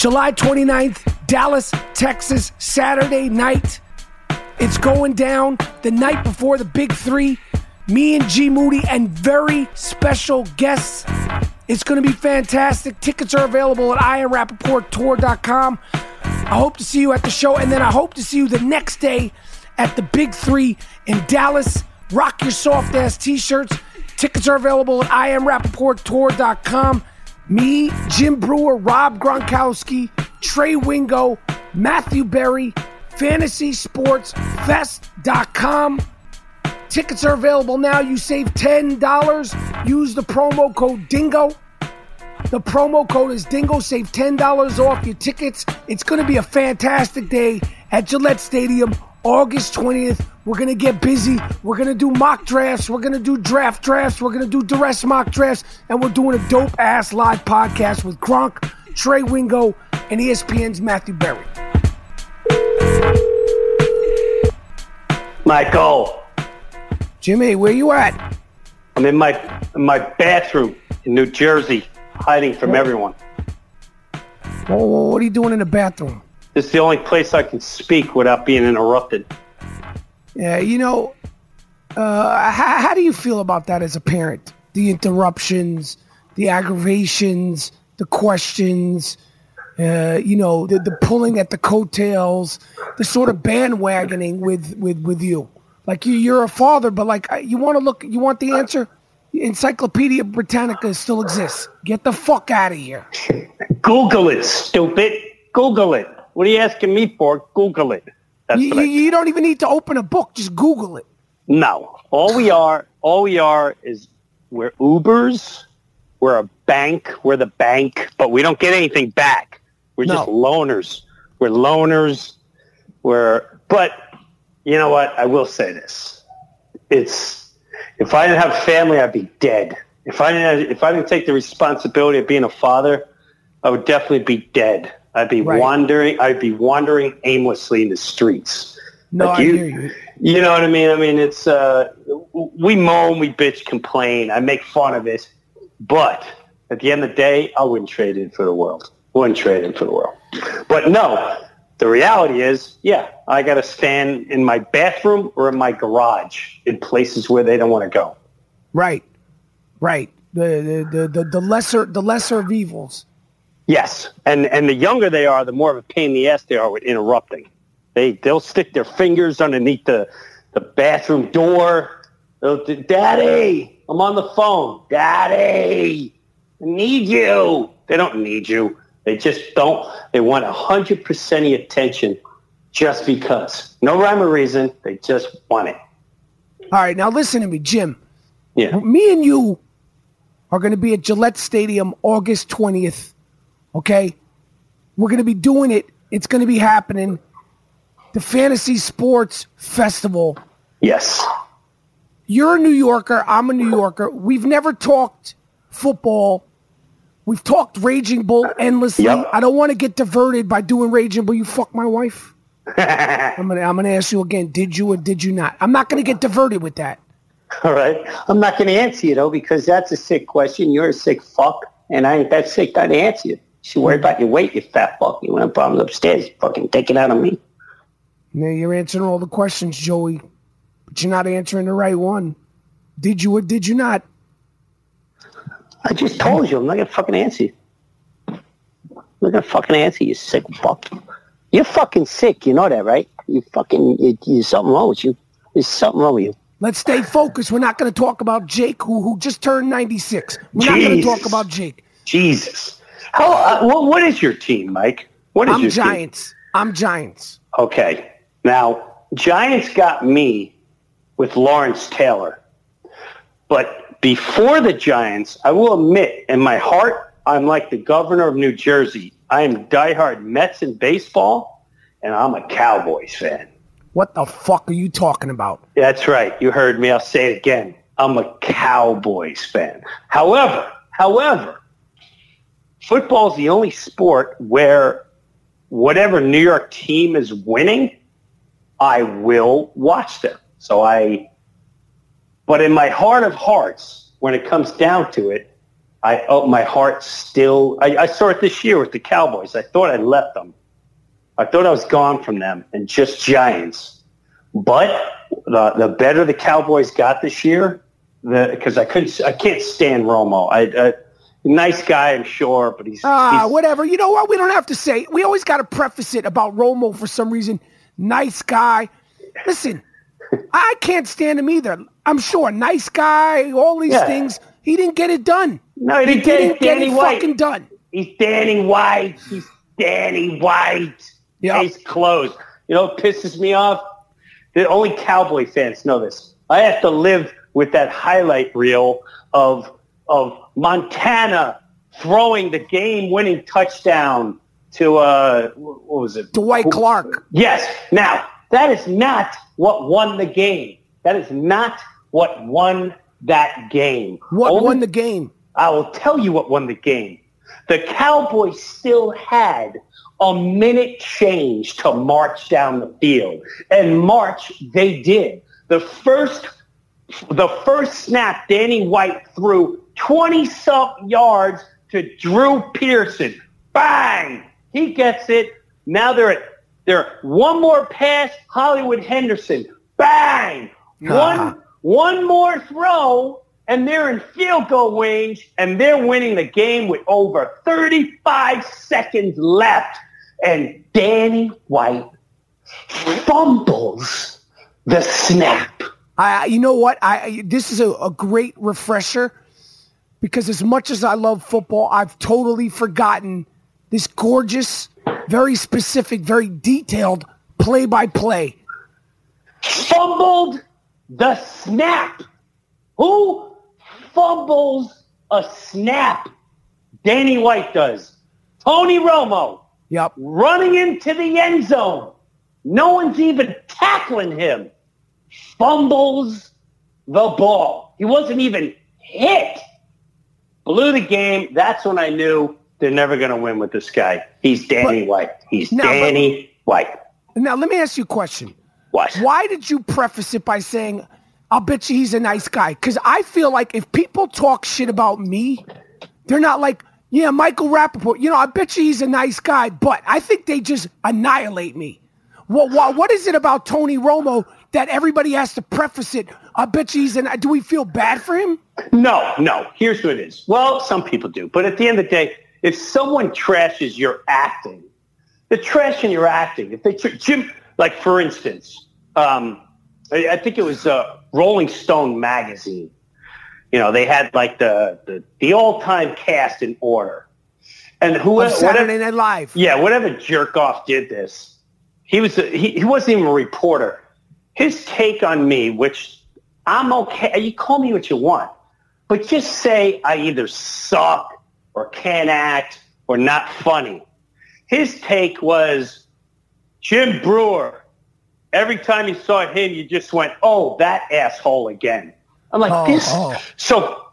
July 29th, Dallas, Texas, Saturday night. It's going down the night before the big three. Me and G Moody and very special guests. It's going to be fantastic. Tickets are available at IamRappaportTour.com. I hope to see you at the show, and then I hope to see you the next day at the Big Three in Dallas. Rock your soft ass t shirts. Tickets are available at IamRappaportTour.com. Me, Jim Breuer, Rob Gronkowski, Trey Wingo, Matthew Berry, FantasySportsFest.com. Tickets are available now. You save $10. Use the promo code DINGO. The promo code is DINGO. Save $10 off your tickets. It's going to be a fantastic day at Gillette Stadium, August 20th. We're going to get busy. We're going to do mock drafts. We're going to do draft drafts. We're going to do duress mock drafts. And we're doing a dope ass live podcast with Gronk, Trey Wingo, and ESPN's Matthew Berry. Michael, Jimmy, where you at? I'm in my in my bathroom in New Jersey, hiding from everyone. Whoa, whoa, what are you doing in the bathroom? This is the only place I can speak without being interrupted. Yeah, you know, uh, how, how do you feel about that as a parent? The interruptions, the aggravations, the questions, uh, you know, the, the pulling at the coattails, the sort of bandwagoning with, with, with you. Like you, you're a father, but like you want to look, you want the answer. Encyclopedia Britannica still exists. Get the fuck out of here. Google it, stupid. Google it. What are you asking me for? Google it. That's You, you, don't even need to open a book. Just Google it. No. All we are, all we are is we're Ubers. We're a bank. We're the bank, but we don't get anything back. We're just loaners. We're loaners. We're, but you know what? I will say this. It's, if I didn't have family, I'd be dead. If I didn't, have, if I didn't take the responsibility of being a father, I would definitely be dead. I'd be Right. wandering. I'd be wandering aimlessly in the streets. No, Like I you- hear you. You know what I mean? I mean, it's uh, we moan, we bitch, complain. I make fun of it. But at the end of the day, I wouldn't trade it for the world. Wouldn't trade it for the world. But no, the reality is, yeah, I got to stand in my bathroom or in my garage in places where they don't want to go. Right, right. The, the the the lesser the lesser of evils. Yes, and and the younger they are, the more of a pain in the ass they are with interrupting. They they'll stick their fingers underneath the the bathroom door. They'll, Daddy, I'm on the phone. Daddy, I need you. They don't need you. They just don't. They want 100% of your attention just because. No rhyme or reason. They just want it. All right, now listen to me, Jim. Yeah. Me and you are going to be at Gillette Stadium August 20th. Okay? We're going to be doing it. It's going to be happening. The Fantasy Sports Festival. Yes. You're a New Yorker. I'm a New Yorker. We've never talked football. We've talked Raging Bull endlessly. Yep. I don't want to get diverted by doing Raging Bull. You fuck my wife. I'm gonna I'm gonna ask you again. Did you or did you not? I'm not gonna get diverted with that. All right. I'm not going to answer you, though, because that's a sick question. You're a sick fuck, and I ain't that sick to answer you. You worry about your weight, you fat fuck. You want problems upstairs, you fucking take it out on me. Now you're answering all the questions, Joey, but you're not answering the right one. Did you or did you not? I just told you. I'm not to fucking answer you. I'm not to fucking answer you, sick fuck. You're fucking sick. You know that, right? You fucking, you, there's something wrong with you. There's something wrong with you. Let's stay focused. We're not going to talk about Jake, who who just turned 96. We're not going to talk about Jake. Jesus. How, uh, what, what is your team, Mike? What is I'm your team? Giants. I'm Giants. Okay. Now, Giants got me with Lawrence Taylor. But before the Giants, I will admit, in my heart, I'm like the governor of New Jersey. I am diehard Mets in baseball, and I'm a Cowboys fan. What the fuck are you talking about? That's right. You heard me. I'll say it again. I'm a Cowboys fan. However, however, football is the only sport where whatever New York team is winning, I will watch them. So I, but in my heart of hearts, when it comes down to it, I, oh, my heart still, I, I saw it this year with the Cowboys. I thought I left them. I thought I was gone from them and just Giants. But the, the better the Cowboys got this year, because I couldn't, I can't stand Romo. I, I nice guy, I'm sure, but he's, Ah, he's whatever. You know what? We don't have to say. We always got to preface it about Romo for some reason. Nice guy. Listen, I can't stand him either. I'm sure, nice guy, all these Yeah. things. He didn't get it done. no, he didn't get didn't it. get Danny it White. fucking done. He's Danny White. He's Danny White. Yeah. He's closed. You know what pisses me off? The only Cowboy fans know this. I have to live with that highlight reel of of Montana throwing the game-winning touchdown to uh, what was it? Dwight Clark. Yes. Now, that is not what won the game. That is not what won that game. What Only- won the game? I will tell you what won the game. The Cowboys still had a minute change to march down the field. And march they did. The first the first snap Danny White threw 20 something yards to Drew Pearson. Bang! He gets it. Now they're at they're one more pass, Hollywood Henderson. Bang! Ah. One one more throw, and they're in field goal range, and they're winning the game with over 35 seconds left. And Danny White fumbles the snap. I, you know what? I I- this is a, a great refresher because as much as I love football, I've totally forgotten this gorgeous, very specific, very detailed play-by-play. Fumbled the snap. Who fumbles a snap? Danny White does. Tony Romo Yep. running into the end zone. No one's even tackling him. Fumbles the ball. He wasn't even hit. Blew the game. That's when I knew they're never going to win with this guy. He's Danny White. He's No, but- Danny White. Now let me ask you a question. What? Why did you preface it by saying I'll bet you he's a nice guy. Because I feel like if people talk shit about me, they're not like, yeah, Michael Rapaport, You know, I bet you he's a nice guy, but I think they just annihilate me. What, what, what is it about Tony Romo that everybody has to preface it? I bet you he's an. Do we feel bad for him? No, no. Here's what it is. Well, some people do. But at the end of the day, if someone trashes your acting, the trash in your acting, if they, Jim, like for instance, um, I, I think it was uh, Rolling Stone magazine. You know, they had like the the, the all time cast in order, and who Of Saturday Night Live. yeah, whatever jerk off did this, he was a, he, he wasn't even a reporter. His take on me, which I'm okay. You call me what you want, but just say I either suck or can't act or not funny. His take was Jim Breuer. Every time you saw him, you just went, "Oh, that asshole again." I'm like Oh, this. oh. So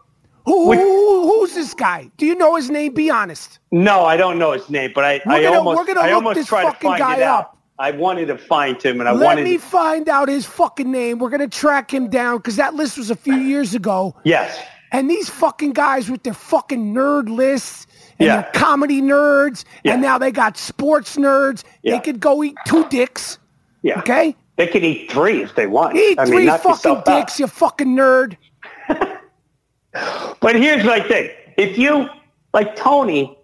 Who, who, who's this guy? Do you know his name? Be honest. no, I don't know his name, but I, We're I gonna- almost we're gonna I look almost this tried to find guy it out. I wanted to find him, and I Let wanted. me find out his fucking name. We're gonna track him down because that list was a few years ago. yes. And these fucking guys with their fucking nerd lists and Yeah. their comedy nerds, Yeah. and now they got sports nerds. They could go eat two dicks. Yeah. Okay? They could eat three if they want. Eat I three knock fucking dicks, you fucking nerd. But here's my thing: if you like Tony,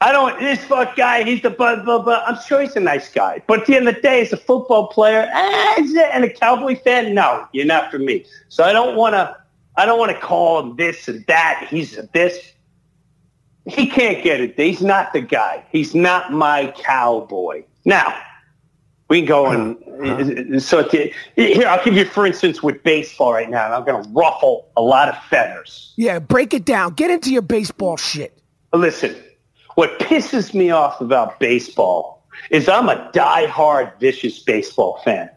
I don't. This fuck guy, he's the blah blah blah. I'm sure he's a nice guy, but at the end of the day, as a football player eh, and a Cowboy fan, no, you're not for me. So I don't want to. I don't want to call him this and that. He's a this. He can't get it. He's not the guy. He's not my cowboy. Now, we can go and so to, here I'll give you, for instance, with baseball right now. And I'm going to ruffle a lot of feathers. Yeah, break it down. Get into your baseball shit. Listen, what pisses me off about baseball is I'm a diehard, vicious baseball fan.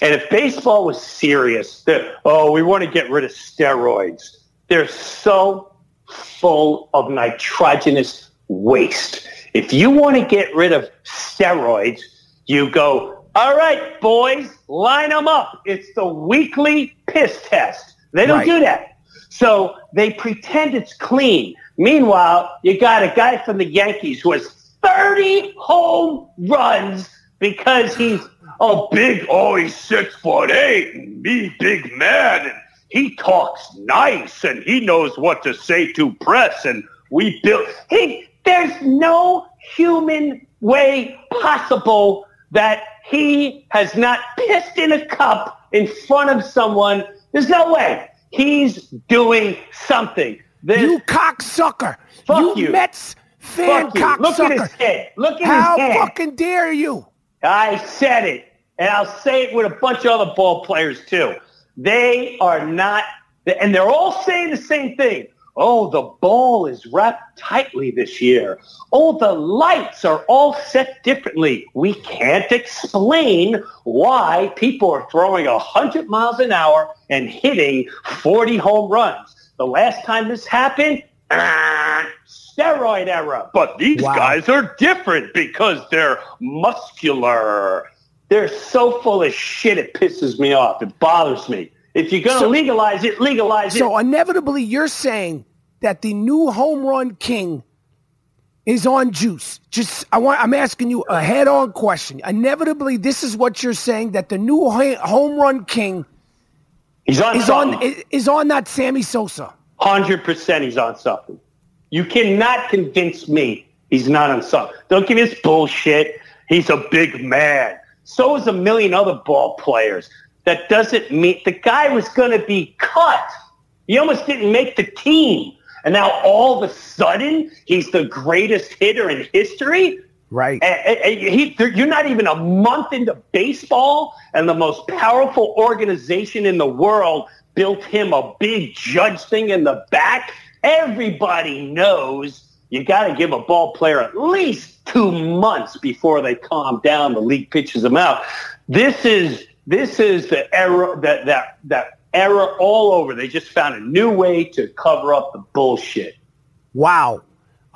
And if baseball was serious, that oh, we want to get rid of steroids. They're so full of nitrogenous waste. If you want to get rid of steroids, you go, all right, boys, line them up. It's the weekly piss test. They don't Right. do that. So they pretend it's clean. Meanwhile, you got a guy from the Yankees who has 30 home runs because he's a big, oh, he's six foot eight, and me, big man, and he talks nice, and he knows what to say to press, and we built. He, there's no human way possible that he has not pissed in a cup in front of someone. There's no way. He's doing something. There's, You cocksucker. Fuck you you. Mets fan you. Look at his cocksucker. head. Look at How his head. fucking dare you? I said it, and I'll say it with a bunch of other ball players too. They are not, and they're all saying the same thing. Oh, the ball is wrapped tightly this year. Oh, the lights are all set differently. We can't explain why people are throwing 100 miles an hour and hitting 40 home runs. The last time this happened, ah, steroid era. But these Wow. guys are different because they're muscular. They're so full of shit, it pisses me off. It bothers me. If you're going to So- legalize it, legalize it. So inevitably, you're saying that the new home run king is on juice. Just I want I'm asking you a head-on question. Inevitably, this is what you're saying that the new ha- home run king He's on on something. is, is on that Sammy Sosa. Hundred percent, he's on something. You cannot convince me he's not on something. Don't give me this bullshit. He's a big man. So is a million other ball players. That doesn't mean the guy was going to be cut. He almost didn't make the team, and now all of a sudden he's the greatest hitter in history. Right. And, and- he, you're not even a month into baseball, and the most powerful organization in the world built him a big judge thing in the back. Everybody knows you got to give a ball player at least two months before they calm down. The league pitches them out. This is this is the era that that that era all over. They just found a new way to cover up the bullshit. Wow.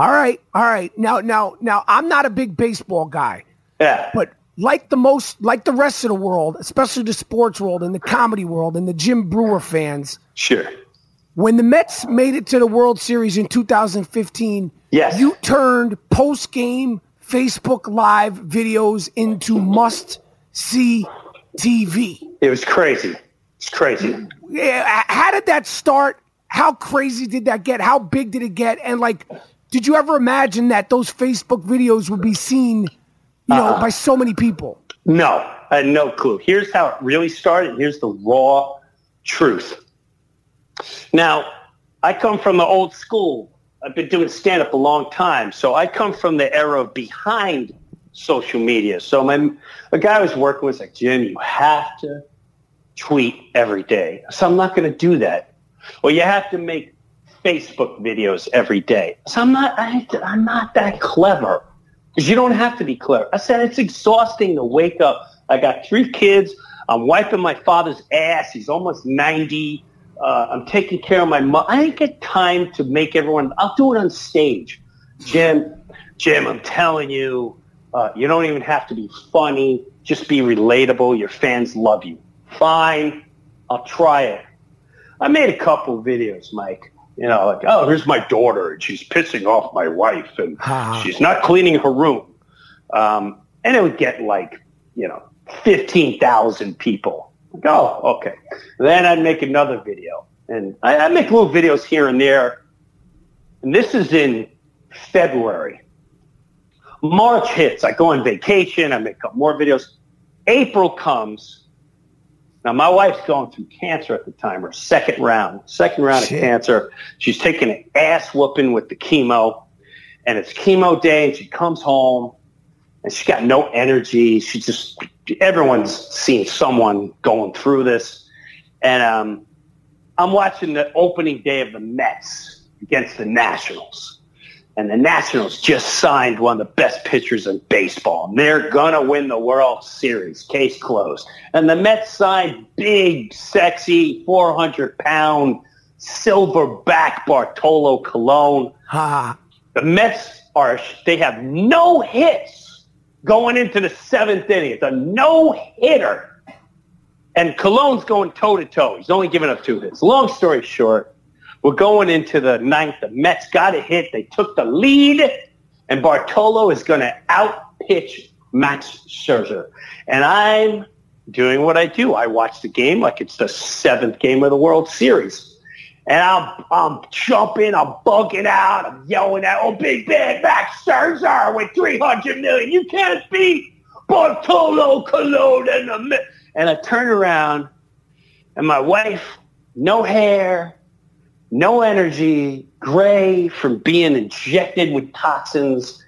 All right. All right. Now now now I'm not a big baseball guy. Yeah. But like the most, like the rest of the world, especially the sports world and the comedy world and the Jim Breuer fans. Sure. When the Mets made it to the World Series in 2015, Yes. you turned post game Facebook Live videos into must see TV. It was crazy. It's crazy. Yeah, how did that start? How crazy did that get? How big did it get? And like, did you ever imagine that those Facebook videos would be seen, you know, uh-uh. by so many people? No, I had no clue. Here's how it really started. Here's the raw truth. Now, I come from the old school. I've been doing stand up a long time. So I come from the era behind social media. So my a guy I was working with was like, Jim, you have to tweet every day. So I'm not going to do that. Well, you have to make Facebook videos every day. So I'm not, I, I'm not that clever because you don't have to be clever. I said, it's exhausting to wake up. I got three kids. I'm wiping my father's ass. He's almost 90. Uh, I'm taking care of my mom. I didn't get time to make everyone, I'll do it on stage. Jim, Jim, I'm telling you, uh, you don't even have to be funny. Just be relatable. Your fans love you. Fine. I'll try it. I made a couple videos, Mike. You know, like, oh, here's my daughter, and she's pissing off my wife, and she's not cleaning her room. Um, and it would get like, you know, 15,000 people. Like, oh, okay. Then I'd make another video. And I, I make little videos here and there. And this is in February. March hits. I go on vacation. I make a couple more videos. April comes. Now, my wife's going through cancer at the time, her second round, second round Shit. of cancer. She's taking an ass whooping with the chemo, and it's chemo day, and she comes home, and she's got no energy. She just, everyone's seen someone going through this. And um, I'm watching the opening day of the Mets against the Nationals and the Nationals just signed one of the best pitchers in baseball. And they're gonna win the World Series. Case closed. And the Mets signed big, sexy, 400 pound silverback Bartolo Colon. Ha. The Mets are they have no hits going into the seventh inning. It's a no hitter. And Colon's going toe to toe. He's only giving up two hits. Long story short, we're going into the ninth. The Mets got a hit. They took the lead, and Bartolo is going to outpitch Max Scherzer. And I'm doing what I do. I watch the game like it's the seventh game of the World Series. And I'm, I'm jumping, I'm bugging out, I'm yelling out, oh, big bad Max Scherzer with 300 million. You can't beat Bartolo Colon and the. And I turn around, and my wife, no hair, no energy, gray from being injected with toxins.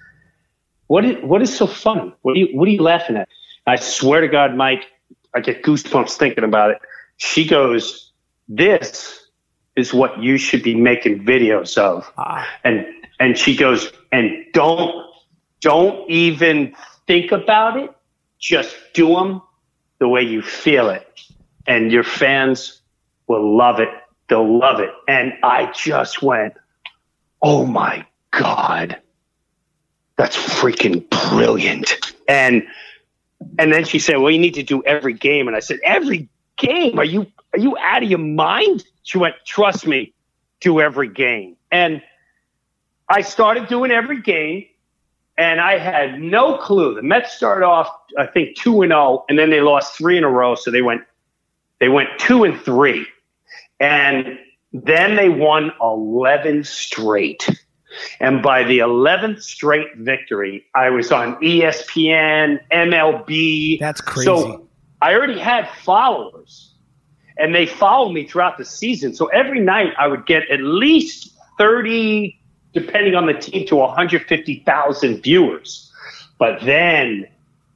What is, what is so funny? What are you what are you laughing at? I swear to God, Mike, I get goosebumps thinking about it. She goes, "This is what you should be making videos of," ah. and and she goes, "And don't don't even think about it. Just do them the way you feel it, and your fans will love it. They'll love it." And I just went, "Oh my God." That's freaking brilliant. And and then she said, "Well, you need to do every game." And I said, "Every game? Are you are you out of your mind?" She went, "Trust me, do every game." And I started doing every game, and I had no clue. The Mets started off, I think, two and zero, and then they lost three in a row. So they went they went two and three, and then they won eleven straight. And by the 11th straight victory, I was on ESPN, MLB. That's crazy. So I already had followers, and they followed me throughout the season. So every night I would get at least 30, depending on the team, to 150,000 viewers. But then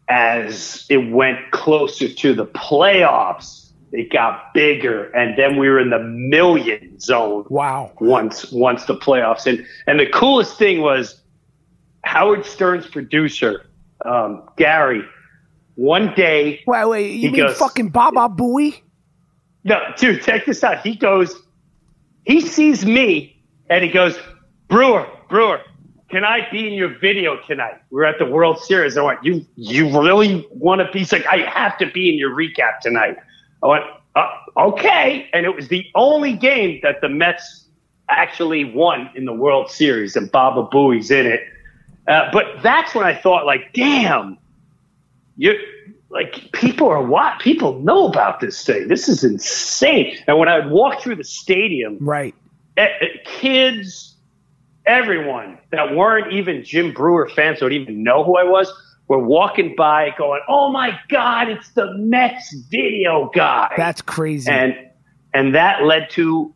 as it went closer to the playoffs, it got bigger, and then we were in the million zone Wow. once once the playoffs. And and the coolest thing was Howard Stern's producer, um, Gary. One day, Wait, wait. You mean goes- fucking Baba Booey? no, dude, check this out. He goes, he sees me, and he goes, Breuer, Breuer, can I be in your video tonight? We're at the World Series. I went, you, you really want to be? He's like, I have to be in your recap tonight. I went, uh, okay. And it was the only game that the Mets actually won in the World Series, and Baba Booey's in it. Uh, but that's when I thought, like, damn, you're like people are what people know about this thing. This is insane. And when I would walk through the stadium, right, kids, everyone that weren't even Jim Breuer fans, don't even know who I was, were walking by going, "Oh my God, it's the Mets video guy." That's crazy. And and that led to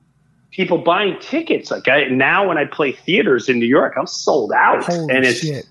people buying tickets. Like I, now, when I play theaters in New York, I'm sold out, Holy and it's shit.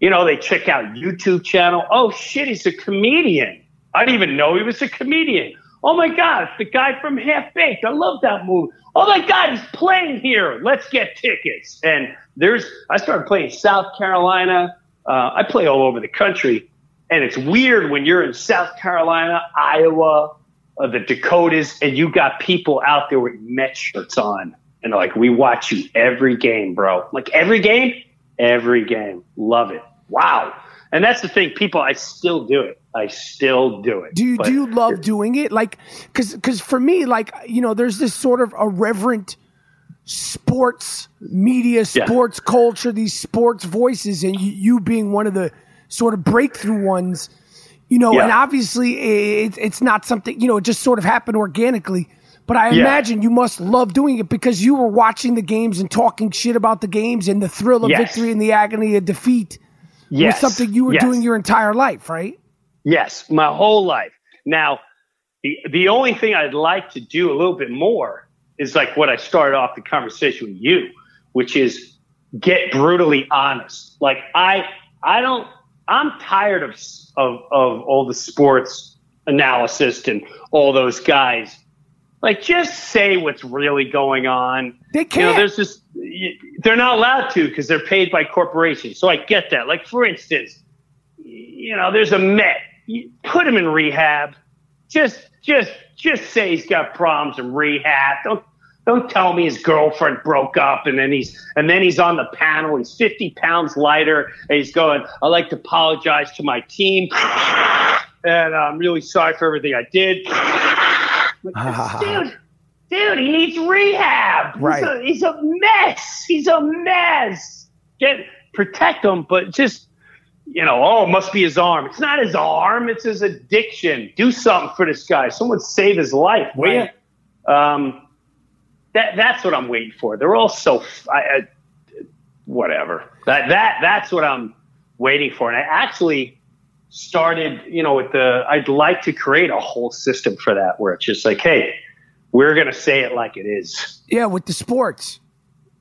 you know they check out YouTube channel. Oh shit, he's a comedian. I didn't even know he was a comedian. Oh my God, it's the guy from Half Baked. I love that movie. Oh my God, he's playing here. Let's get tickets. And there's, I started playing South Carolina. Uh, I play all over the country. And it's weird when you're in South Carolina, Iowa, uh, the Dakotas, and you got people out there with Met shirts on. And they're like, we watch you every game, bro. Like every game, every game. Love it. Wow. And that's the thing, people, I still do it. I still do it. Do you do you love doing it? Like, because because for me, like you know, there's this sort of irreverent sports media, Yeah. sports culture, these sports voices, and you, you being one of the sort of breakthrough ones. You know, Yeah. and obviously it, it's not something you know. It just sort of happened organically. But I Yeah. imagine you must love doing it because you were watching the games and talking shit about the games and the thrill of Yes. victory and the agony of defeat yes. was something you were Yes. doing your entire life, right? Yes, my whole life. Now, the the only thing I'd like to do a little bit more is like what I started off the conversation with you, which is get brutally honest. Like I I don't I'm tired of of of all the sports analysis and all those guys. Like just say what's really going on. They can't. You know, there's just they're not allowed to because they're paid by corporations. So I get that. Like for instance, you know, there's a Met. You put him in rehab. Just, just, just say he's got problems in rehab. Don't, don't tell me his girlfriend broke up and then he's, and then he's on the panel. He's 50 pounds lighter and he's going, I'd like to apologize to my team. And I'm really sorry for everything I did. Like, dude, dude, he needs rehab. He's Right. a- He's a, mess. He's a mess. Get protect him, but just you know, oh, it must be his arm. It's not his arm. It's his addiction. Do something for this guy. Someone save his life, will Right. you? Um, that that's what I'm waiting for. They're all so I, I, whatever. That that that's what I'm waiting for. And I actually started, you know, with the. I'd like to create a whole system for that where it's just like, hey, we're gonna say it like it is. Yeah, with the sports.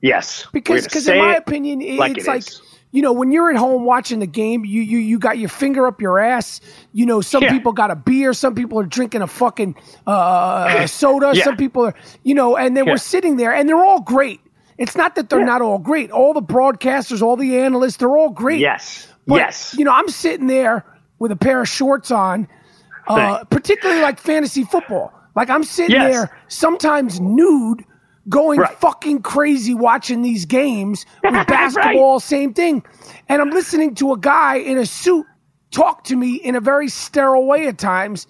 Yes, Because because in my it opinion, it- like it's it like is. You know when you're at home watching the game, you you you got your finger up your ass. You know, some Yeah. people got a beer, some people are drinking a fucking uh, soda, Yeah. some people are you know, and then Yeah. we're sitting there, and they're all great. It's not that they're not all great. All the broadcasters, all the analysts, they're all great. Yes, But, yes. You know, I'm sitting there with a pair of shorts on, uh, particularly like fantasy football. Like I'm sitting Yes. there sometimes nude, going Right. fucking crazy watching these games with basketball, same thing. And I'm listening to a guy in a suit talk to me in a very sterile way at times.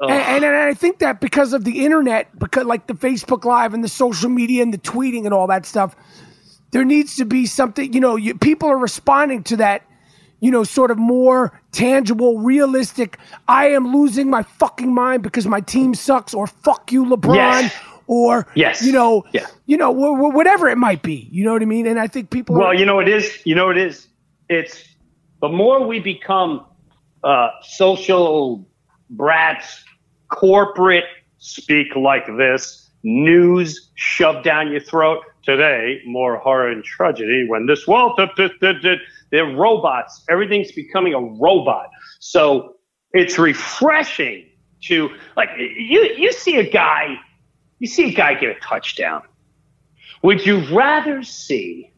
And, and, and I think that because of the internet, because like the Facebook Live and the social media and the tweeting and all that stuff, there needs to be something, you know, you, people are responding to that, you know, sort of more tangible, realistic. I am losing my fucking mind because my team sucks, or fuck you, LeBron, Yes. Or Yes. you know, Yeah. you know, wh- wh- whatever it might be. You know what I mean? And I think people. Well, are, you know it is. You know it is. It's the more we become uh, social brats, corporate speak like this, news shoved down your throat. Today, more horror and tragedy when this world, the, the, the, the, they're robots. Everything's becoming a robot. So it's refreshing to like you. You see a guy, you see a guy get a touchdown. Would you rather see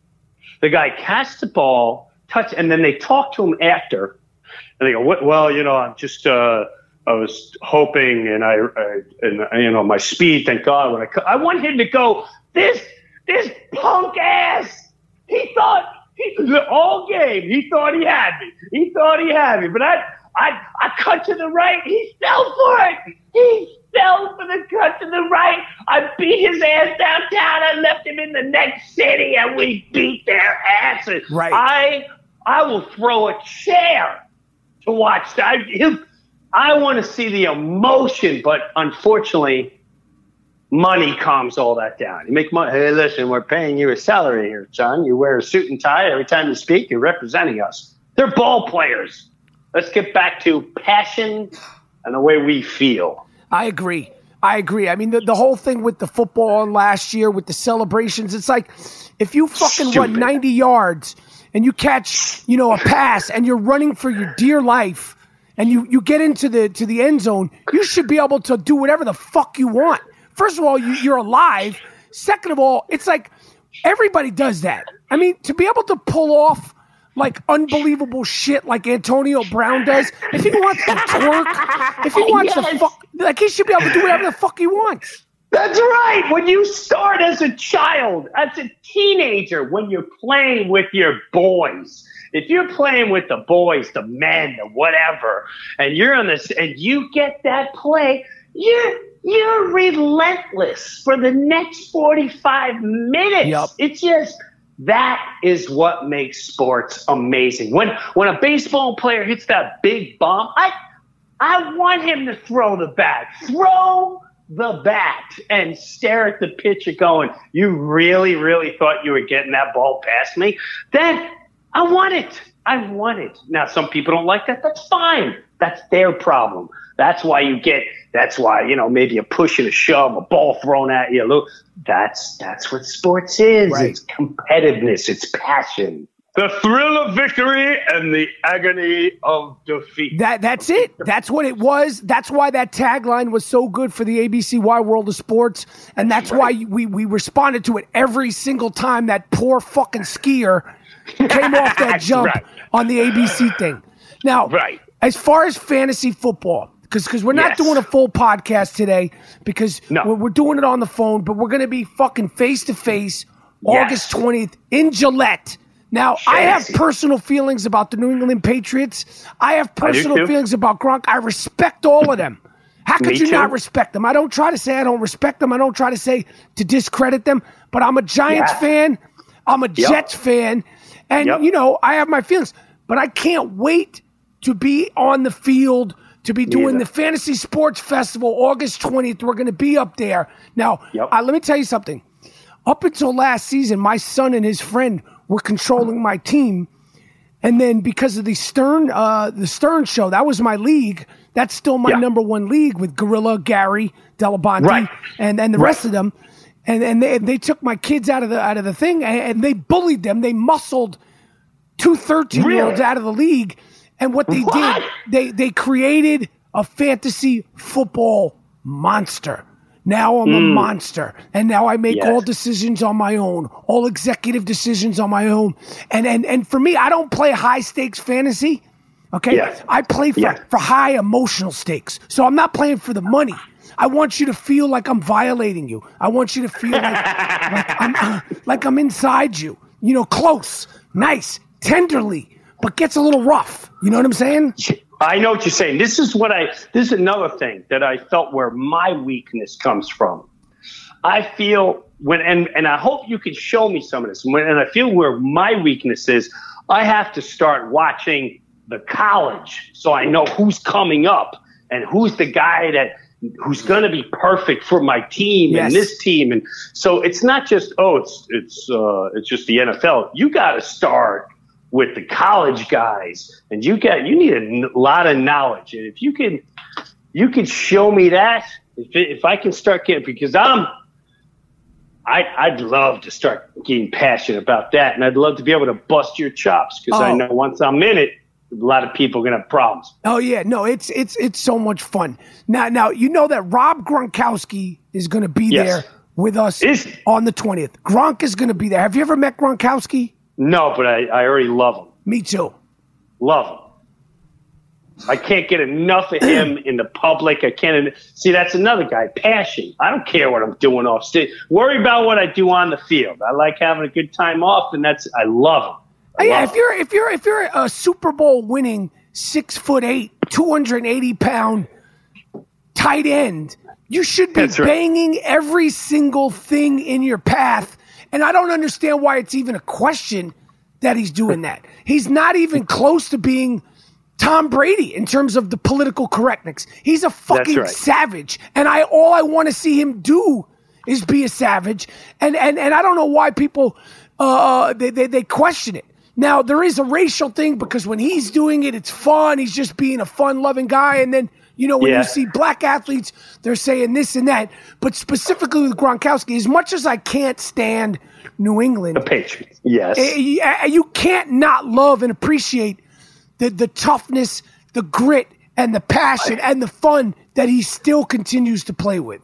the guy catch the ball, touch, and then they talk to him after, and they go, "Well, you know, I'm just, uh, I was hoping, and I, I and you know, my speed, thank God, when I, I want him to go, this, this punk ass, he thought he whole game, he thought he had me. He thought he had me. But I, I, I cut to the right. He fell for it. He fell for the cut to the right. I beat his ass downtown. I left him in the next city, and we beat their asses. Right. I, I will throw a chair to watch that. I, I want to see the emotion, but unfortunately, money calms all that down. You make money. Hey, listen, we're paying you a salary here, son. You wear a suit and tie every time you speak. You're representing us. They're ball players. Let's get back to passion and the way we feel. I agree. I agree. I mean, the, the whole thing with the football last year with the celebrations, it's like if you fucking Stupid. run 90 yards and you catch, you know, a pass and you're running for your dear life and you, you get into the to the end zone, you should be able to do whatever the fuck you want. First of all, you, you're alive. Second of all, it's like everybody does that. I mean, to be able to pull off like unbelievable shit like Antonio Brown does, if he wants to twerk, if he wants to fuck, like he should be able to do whatever the fuck he wants. That's right. When you start as a child, as a teenager, when you're playing with your boys, if you're playing with the boys, the men, the whatever, and you're on this, and you get that play, you're you're relentless for the next 45 minutes. Yep. It's just that is what makes sports amazing. When when a baseball player hits that big bomb, I I want him to throw the bat. Throw the bat and stare at the pitcher going, You really, really thought you were getting that ball past me? Then I want it. I want it. Now, some people don't like that. That's fine. That's their problem. That's why you get, that's why, you know, maybe a push and a shove, a ball thrown at you. Look, that's, that's what sports is. Right. It's competitiveness. It's passion. The thrill of victory and the agony of defeat. That that's it. That's what it was. That's why that tagline was so good for the ABC Wide World of Sports, and that's why we we responded to it every single time that poor fucking skier came off that jump right. on the ABC thing. Now, Right. As far as fantasy football, because because we're not Yes. doing a full podcast today because No. we're, we're doing it on the phone, but we're going to be fucking face to face August twentieth in Gillette. Now, I have personal feelings about the New England Patriots. I have personal too. feelings about Gronk. I respect all of them. How could Me you too. not respect them? I don't try to say I don't respect them. I don't try to say to discredit them, but I'm a Giants Yeah. fan. I'm a Jets fan. And, Yep. you know, I have my feelings, but I can't wait to be on the field, to be doing the Fantasy Sports Festival August 20th. We're going to be up there. Now, Yep. uh, let me tell you something. Up until last season, my son and his friend were controlling my team. And then because of the Stern, uh, the Stern show, that was my league. That's still my Yeah. number one league with Gorilla, Gary, Dell'Abate, Right. and and the Right. rest of them. And and they they took my kids out of the out of the thing and, and they bullied them. They muscled two 13 year olds Really? out of the league. And what they What? did, they they created a fantasy football monster. Now I'm a monster, and now I make Yes. all decisions on my own, all executive decisions on my own. And and and for me, I don't play high stakes fantasy. Okay, Yes. I play for Yes. for high emotional stakes. So I'm not playing for the money. I want you to feel like I'm violating you. I want you to feel like like I'm uh, like I'm inside you. You know, close, nice, tenderly, but gets a little rough. You know what I'm saying? I know what you're saying. This is what I. This is another thing that I felt where my weakness comes from. I feel when, and and I hope you can show me some of this. When, and I feel where my weakness is. I have to start watching the college so I know who's coming up and who's the guy that who's going to be perfect for my team Yes. and this team. And so it's not just oh, it's it's uh, it's just the NFL. You got to start with the college guys, and you got you need a lot of knowledge. And if you can, you can show me that. If it, if I can start getting because I'm. I, I'd love to start getting passionate about that, and I'd love to be able to bust your chops because I Oh. know once I'm in it, a lot of people are gonna have problems. Oh yeah, no, it's it's it's so much fun. Now now you know that Rob Gronkowski is going to be Yes. there with us Is- on the twentieth. Gronk is going to be there. Have you ever met Gronkowski? No, but I, I already love him. Me too. Love him. I can't get enough of him in the public. I can't see that's another guy. Passion. I don't care what I'm doing off stage. Worry about what I do on the field. I like having a good time off, and that's I love him. I yeah, love if you're if you're if you're a Super Bowl winning six foot eight, two hundred and eighty pound tight end, you should be right. banging every single thing in your path. And I don't understand why it's even a question that he's doing that. He's not even close to being Tom Brady in terms of the political correctness. He's a fucking right. savage. And I all I want to see him do is be a savage. And and and I don't know why people uh they, they, they question it. Now there is a racial thing because when he's doing it, it's fun. He's just being a fun loving guy. And then you know when Yeah. you see black athletes, they're saying this and that. But specifically with Gronkowski, as much as I can't stand New England, the Patriots. Yes. Eh, you- eh, can't not love and appreciate the the toughness, the grit, and the passion and the fun that he still continues to play with.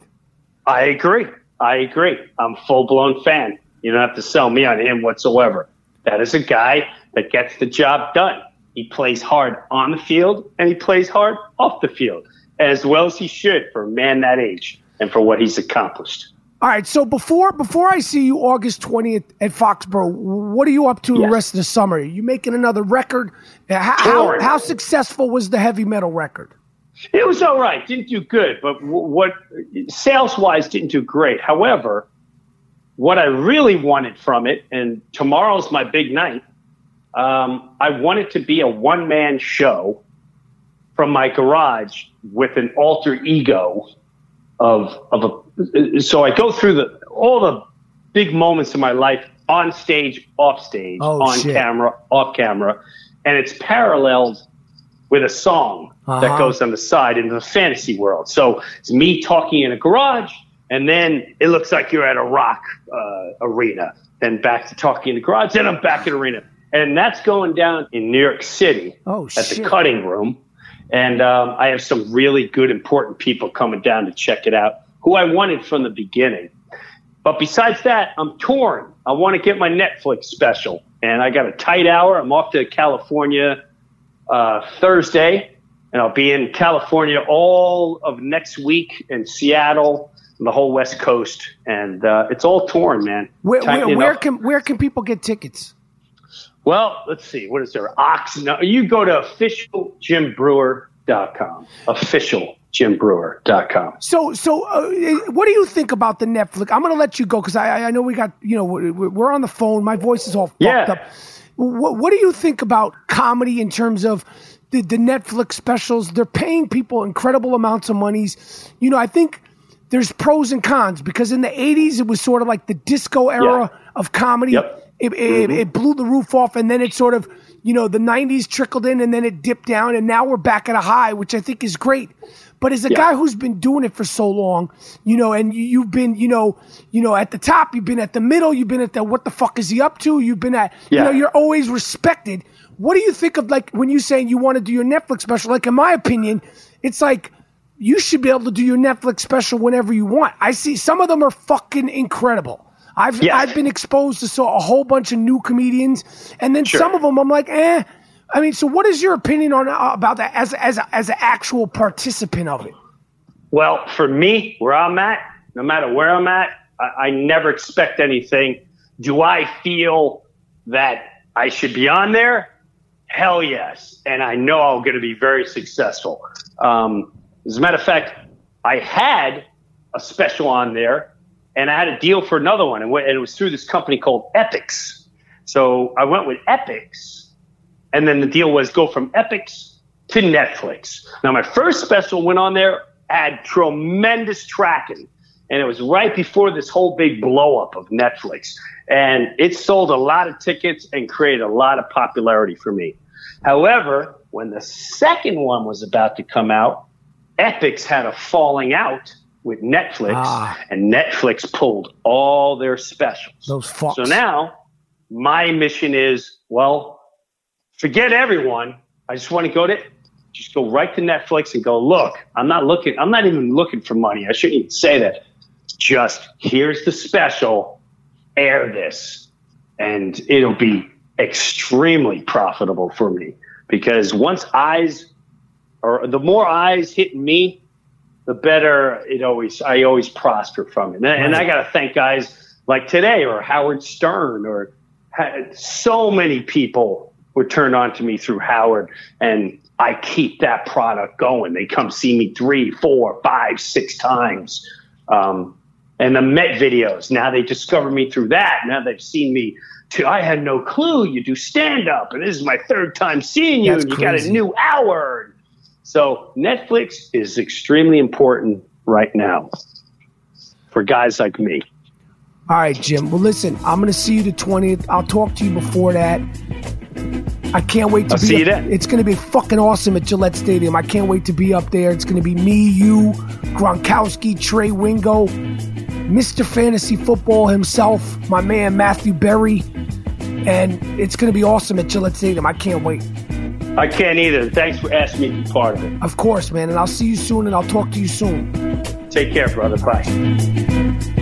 I agree. I agree. I'm full blown fan. You don't have to sell me on him whatsoever. That is a guy that gets the job done. He plays hard on the field and he plays hard off the field, as well as he should for a man that age and for what he's accomplished. All right, so before before I see you August twentieth at Foxborough, what are you up to the rest of the summer? Are you making another record? Uh, How, how, how successful was the heavy metal record? It was all right. Didn't do good, but what sales wise didn't do great. However, what I really wanted from it, and tomorrow's my big night, um, I want it to be a one man show from my garage with an alter ego of of a. So I go through the all the big moments of my life on stage, off stage, Oh, on shit. camera, off camera, and it's paralleled with a song Uh-huh. that goes on the side into the fantasy world. So it's me talking in a garage, and then it looks like you're at a rock uh, arena. Then back to talking in the garage, then I'm back in arena, and that's going down in New York City Oh, at shit. the Cutting Room. And um, I have some really good, important people coming down to check it out, who I wanted from the beginning. But besides that, I'm torn. I want to get my Netflix special, and I got a tight hour. I'm off to California uh, Thursday, and I'll be in California all of next week in Seattle, and the whole West Coast, and uh, it's all torn, man. Where, where, where can where can people get tickets? Well, let's see. What is there? Ox. No, you go to officialjimBreuer.com. OfficialjimBreuer.com. So, so uh, what do you think about the Netflix? I'm going to let you go because I, I know we got, you know, we're, we're on the phone. My voice is all fucked Yeah. up. What, what do you think about comedy in terms of the, the Netflix specials? They're paying people incredible amounts of monies. You know, I think there's pros and cons because in the 80s, it was sort of like the disco era Yeah. of comedy. Yep. Mm-hmm. It, it, it blew the roof off, and then it sort of, you know, the 90s trickled in, and then it dipped down, and now we're back at a high, which I think is great. But as a Yeah. guy who's been doing it for so long, you know, and you, you've been, you know, you know, at the top, you've been at the middle, you've been at the what the fuck is he up to? You've been at, you Yeah. know, you're always respected. What do you think of like when you saying you want to do your Netflix special? Like in my opinion, it's like you should be able to do your Netflix special whenever you want. I see some of them are fucking incredible. I've Yes. I've been exposed to so a whole bunch of new comedians, and then Sure. some of them I'm like, eh. I mean, so what is your opinion on uh, about that as as as an actual participant of it? Well, for me, where I'm at, no matter where I'm at, I, I never expect anything. Do I feel that I should be on there? Hell yes. And I know I'm going to be very successful. Um, as a matter of fact, I had a special on there and I had a deal for another one. And, it was through this company called Epix. So I went with Epix. And then the deal was go from Epix to Netflix. Now, my first special went on there, had tremendous tracking. And it was right before this whole big blow up of Netflix. And it sold a lot of tickets and created a lot of popularity for me. However, when the second one was about to come out, Epix had a falling out with Netflix, Ah. and Netflix pulled all their specials. Those. So now my mission is, well, forget everyone. I just want to go to just go right to Netflix and go, look, I'm not looking, I'm not even looking for money. I shouldn't even say that. Just here's the special, air this, and it'll be extremely profitable for me because once eyes or the more eyes hit me, the better it always I always prosper from it. And, and I got to thank guys like today or Howard Stern or so many people were turned on to me through Howard, and I keep that product going. They come see me three, four, five, six times. Um, and the Met videos, now they discover me through that. Now they've seen me. To, I had no clue you do stand up, and this is my third time seeing you, That's and you got a new hour. So Netflix is extremely important right now for guys like me. All right, Jim. Well, listen, I'm going to see you the 20th. I'll talk to you before that. I can't wait to I'll be see up- you then. It's going to be fucking awesome at Gillette Stadium. I can't wait to be up there. It's going to be me, you, Gronkowski, Trey Wingo, Mr. Fantasy Football himself, my man Matthew Berry, and it's going to be awesome at Gillette Stadium. I can't wait. I can't either. Thanks for asking me to be part of it. Of course, man. And I'll see you soon, and I'll talk to you soon. Take care, brother. Bye.